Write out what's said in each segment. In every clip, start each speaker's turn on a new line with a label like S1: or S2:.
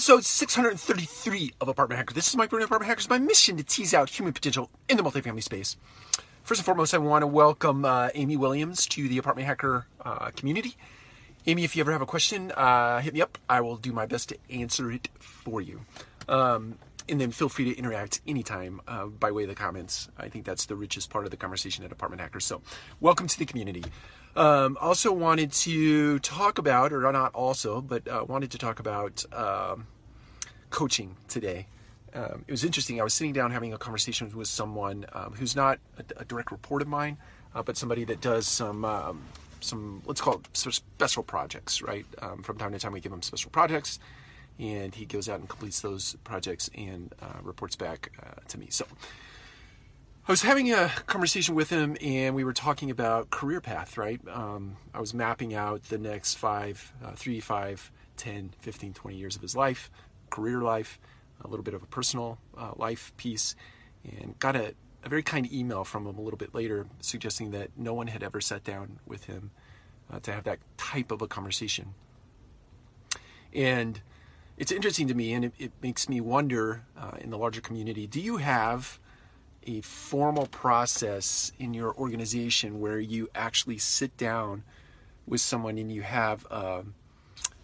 S1: episode 633 of Apartment Hacker. This is Mike Brewer, Apartment Hackers. My mission to tease out human potential in the multifamily space. First and foremost, I want to welcome uh, Amy Williams to the Apartment Hacker uh, community. Amy, if you ever have a question, uh, hit me up. I will do my best to answer it for you. Um, and then feel free to interact anytime uh, by way of the comments. I think that's the richest part of the conversation at Apartment Hackers. So, welcome to the community. Um, also wanted to talk about, or not also, but uh, wanted to talk about um, coaching today. Um, it was interesting. I was sitting down having a conversation with someone um, who's not a, a, direct report of mine, uh, but somebody that does some um, some let's call it special projects. Right, um, from time to time we give them special projects and he goes out and completes those projects and uh, reports back uh, to me. So I was having a conversation with him, and we were talking about career path. Right, um, I was mapping out the next five, uh, three, five, 10, 15, 20 years of his life, career life, a little bit of a personal uh, life piece, and got a, a very kind email from him a little bit later suggesting that no one had ever sat down with him uh, to have that type of a conversation. And it's interesting to me and it, it makes me wonder uh, in the larger community do you have a formal process in your organization where you actually sit down with someone and you have uh,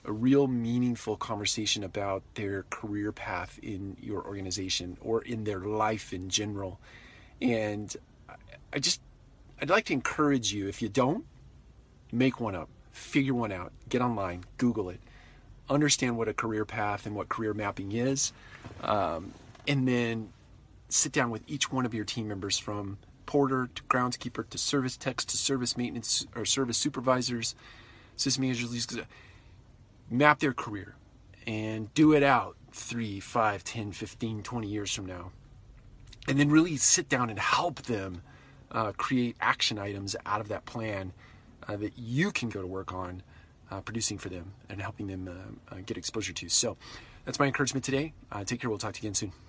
S1: a real meaningful conversation about their career path in your organization or in their life in general? And i just i'd like to encourage you if you don't make one up figure one out get online google it understand what a career path and what career mapping is, um, and then sit down with each one of your team members from porter to groundskeeper to service techs to service maintenance or service supervisors, system managers, map their career and do it out 3, 5, 10, 15, 20 years from now. And then really sit down and help them uh, create action items out of that plan uh, that you can go to work on uh, producing for them and helping them uh, uh, get exposure to. So that's my encouragement today. Uh, take care. We'll talk to you again soon.